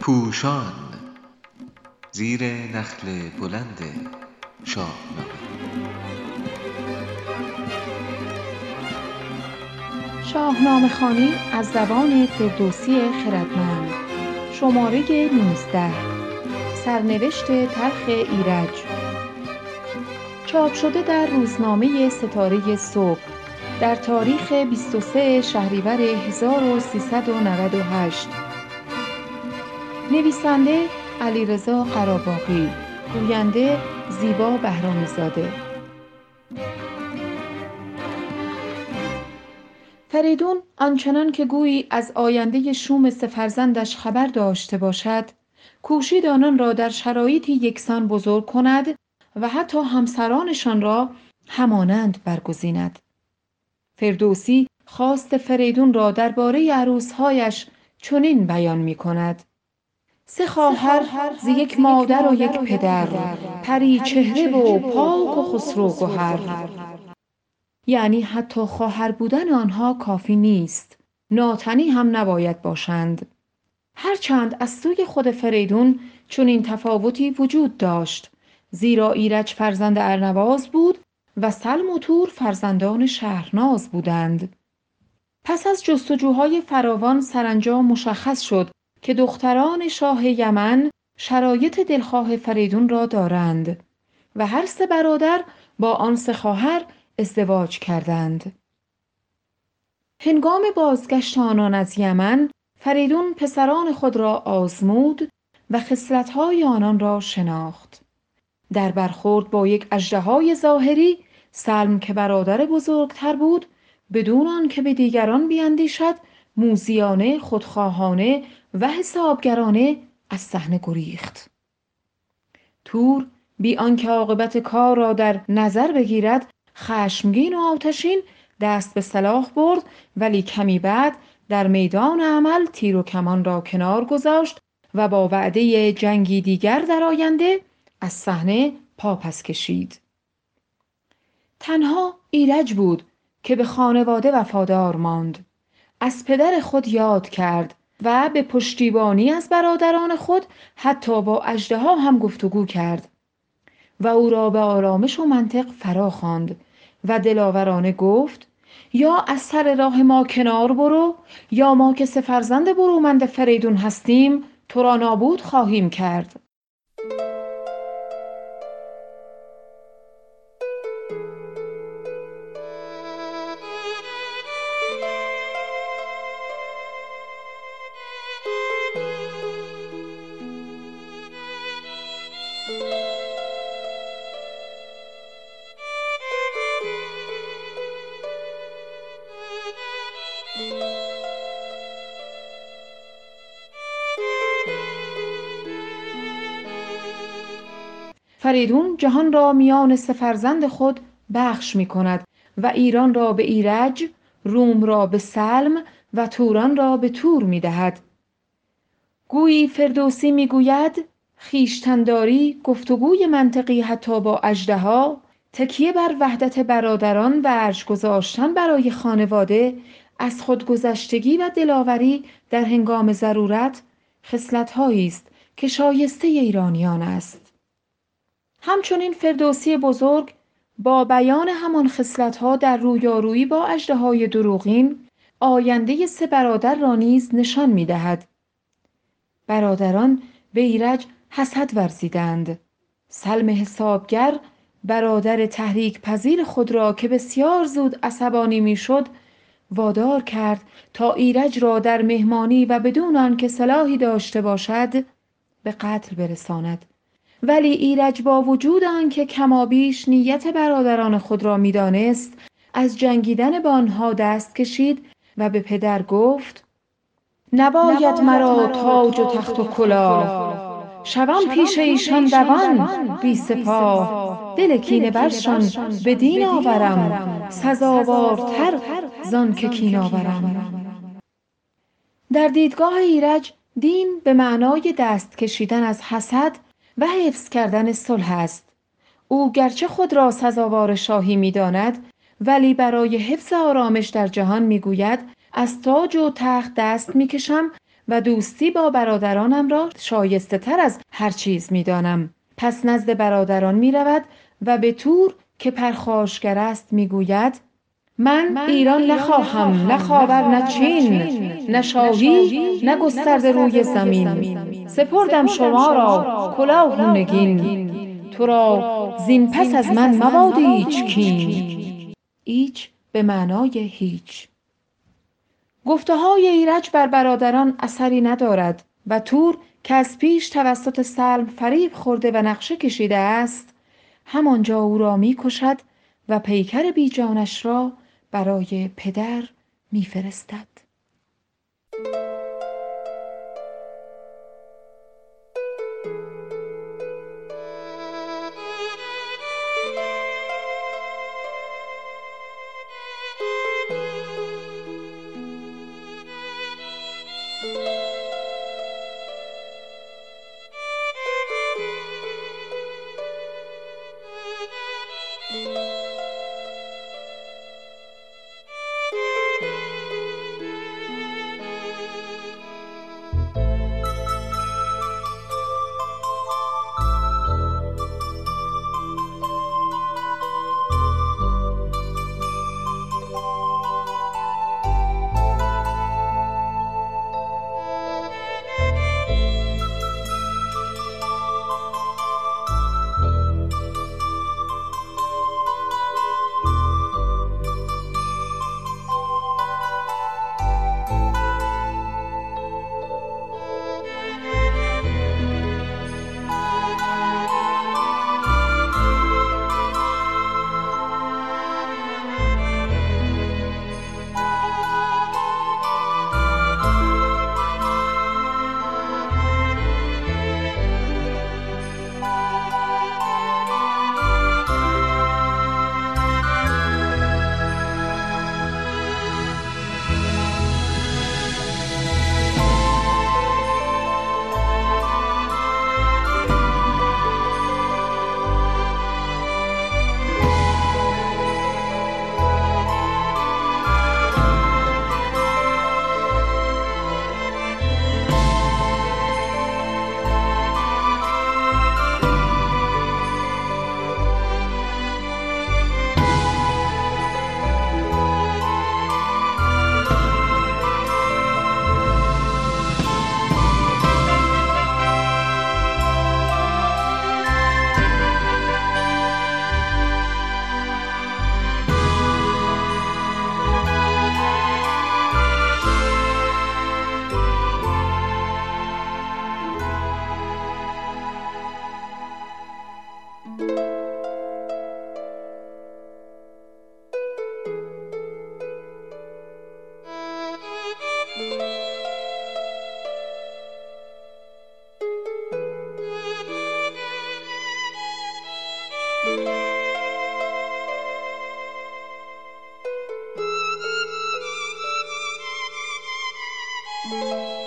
پوشان زیر نخل بلند شاهنامه شاهنامه خوانی از زبان فردوسی خردمند. شماره 19 سرنوشت تلخ ایرج. چاپ شده در روزنامه ستاره صبح. در تاریخ 23 شهریور 1398 نویسنده علیرضا قراباقی گوینده زیبا بهرامی زاده فریدون آنچنان که گویی از آینده شوم سفرزندش خبر داشته باشد کوشید آنان را در شرایطی یکسان بزرگ کند و حتی همسرانشان را همانند برگزیند. فردوسی خواست فریدون را درباره عروسهایش چنین بیان می کند سه خواهر ز یک مادر و یک پدر پری چهره و پاک و خسرو گهر. یعنی حتی خواهر بودن آنها کافی نیست. ناتنی هم نباید باشند. هرچند از سوی خود فریدون چنین تفاوتی وجود داشت. زیرا ایرج فرزند ارنواز بود و سلم و تور فرزندان شهرناز بودند. پس از جستجوهای فراوان سرانجام مشخص شد که دختران شاه یمن شرایط دلخواه فریدون را دارند و هر سه برادر با آن سه خواهر ازدواج کردند. هنگام بازگشت آنان از یمن فریدون پسران خود را آزمود و خصلت‌های آنان را شناخت. در برخورد با یک اژدهای ظاهری سلم که برادر بزرگتر بود بدون آنکه به دیگران بیندیشد موزیانه خودخواهانه و حسابگرانه از صحنه گریخت. تور بی آنکه عاقبت کار را در نظر بگیرد خشمگین و آتشین دست به سلاح برد ولی کمی بعد در میدان عمل تیر و کمان را کنار گذاشت و با وعده جنگی دیگر در آینده از صحنه پاپس کشید. تنها ایرج بود که به خانواده وفادار ماند. از پدر خود یاد کرد و به پشتیبانی از برادران خود حتی با اژدها هم گفتگو کرد و او را به آرامش و منطق فرا خواند و دلاورانه گفت یا از سر راه ما کنار برو یا ما که سه فرزند برومند فریدون هستیم تو را نابود خواهیم کرد. فریدون جهان را میان سه فرزند خود بخش می کند و ایران را به ایرج روم را به سلم و توران را به تور می دهد گویی فردوسی می گوید خویشتنداری گفتگوی منطقی حتی با اژدها تکیه بر وحدت برادران و ارج گذاشتن برای خانواده از خودگذشتگی و دلاوری در هنگام ضرورت خصلت‌هایی است که شایسته ایرانیان است. همچنین فردوسی بزرگ با بیان همان خصلت‌ها در رویارویی با اژدهای دروغین آینده سه برادر را نیز نشان می‌دهد. برادران به ایرج حسد ورزیدند. سلم حسابگر برادر تحریک پذیر خود را که بسیار زود عصبانی می‌شد وادار کرد تا ایرج را در مهمانی و بدون آنکه سلاحی داشته باشد به قتل برساند. ولی ایرج با وجود آنکه کمابیش نیت برادران خود را می‌دانست از جنگیدن با آنها دست کشید و به پدر گفت نباید مرا تاج و تخت و کلاه. شوم پیش ایشان دوان بی سپاه. دل کینه برشان به دین آورم. سزاوارتر زانکه کین آورم. در دیدگاه ایرج دین به معنای دست کشیدن از حسد و حفظ کردن صلح است. او گرچه خود را سزاوار شاهی می‌داند ولی برای حفظ آرامش در جهان می‌گوید از تاج و تخت دست می‌کشم و دوستی با برادرانم را شایسته تر از هر چیز می‌دانم. پس نزد برادران می رود و به تور که پرخاشگر است می‌گوید من ایران نخواهم نه خاور نه چین نه شاهی نه گسترده روی زمین. سپردم شما را کلاه و نگین. تو را زین پس از من مباد ایچ کین. ایچ به معنای هیچ. گفته های ایرج بر برادران اثری ندارد و تور که از پیش توسط سلم فریب خورده و نقشه کشیده است همانجا او را می‌کشد و پیکر بیجانش را برای پدر میفرستد Música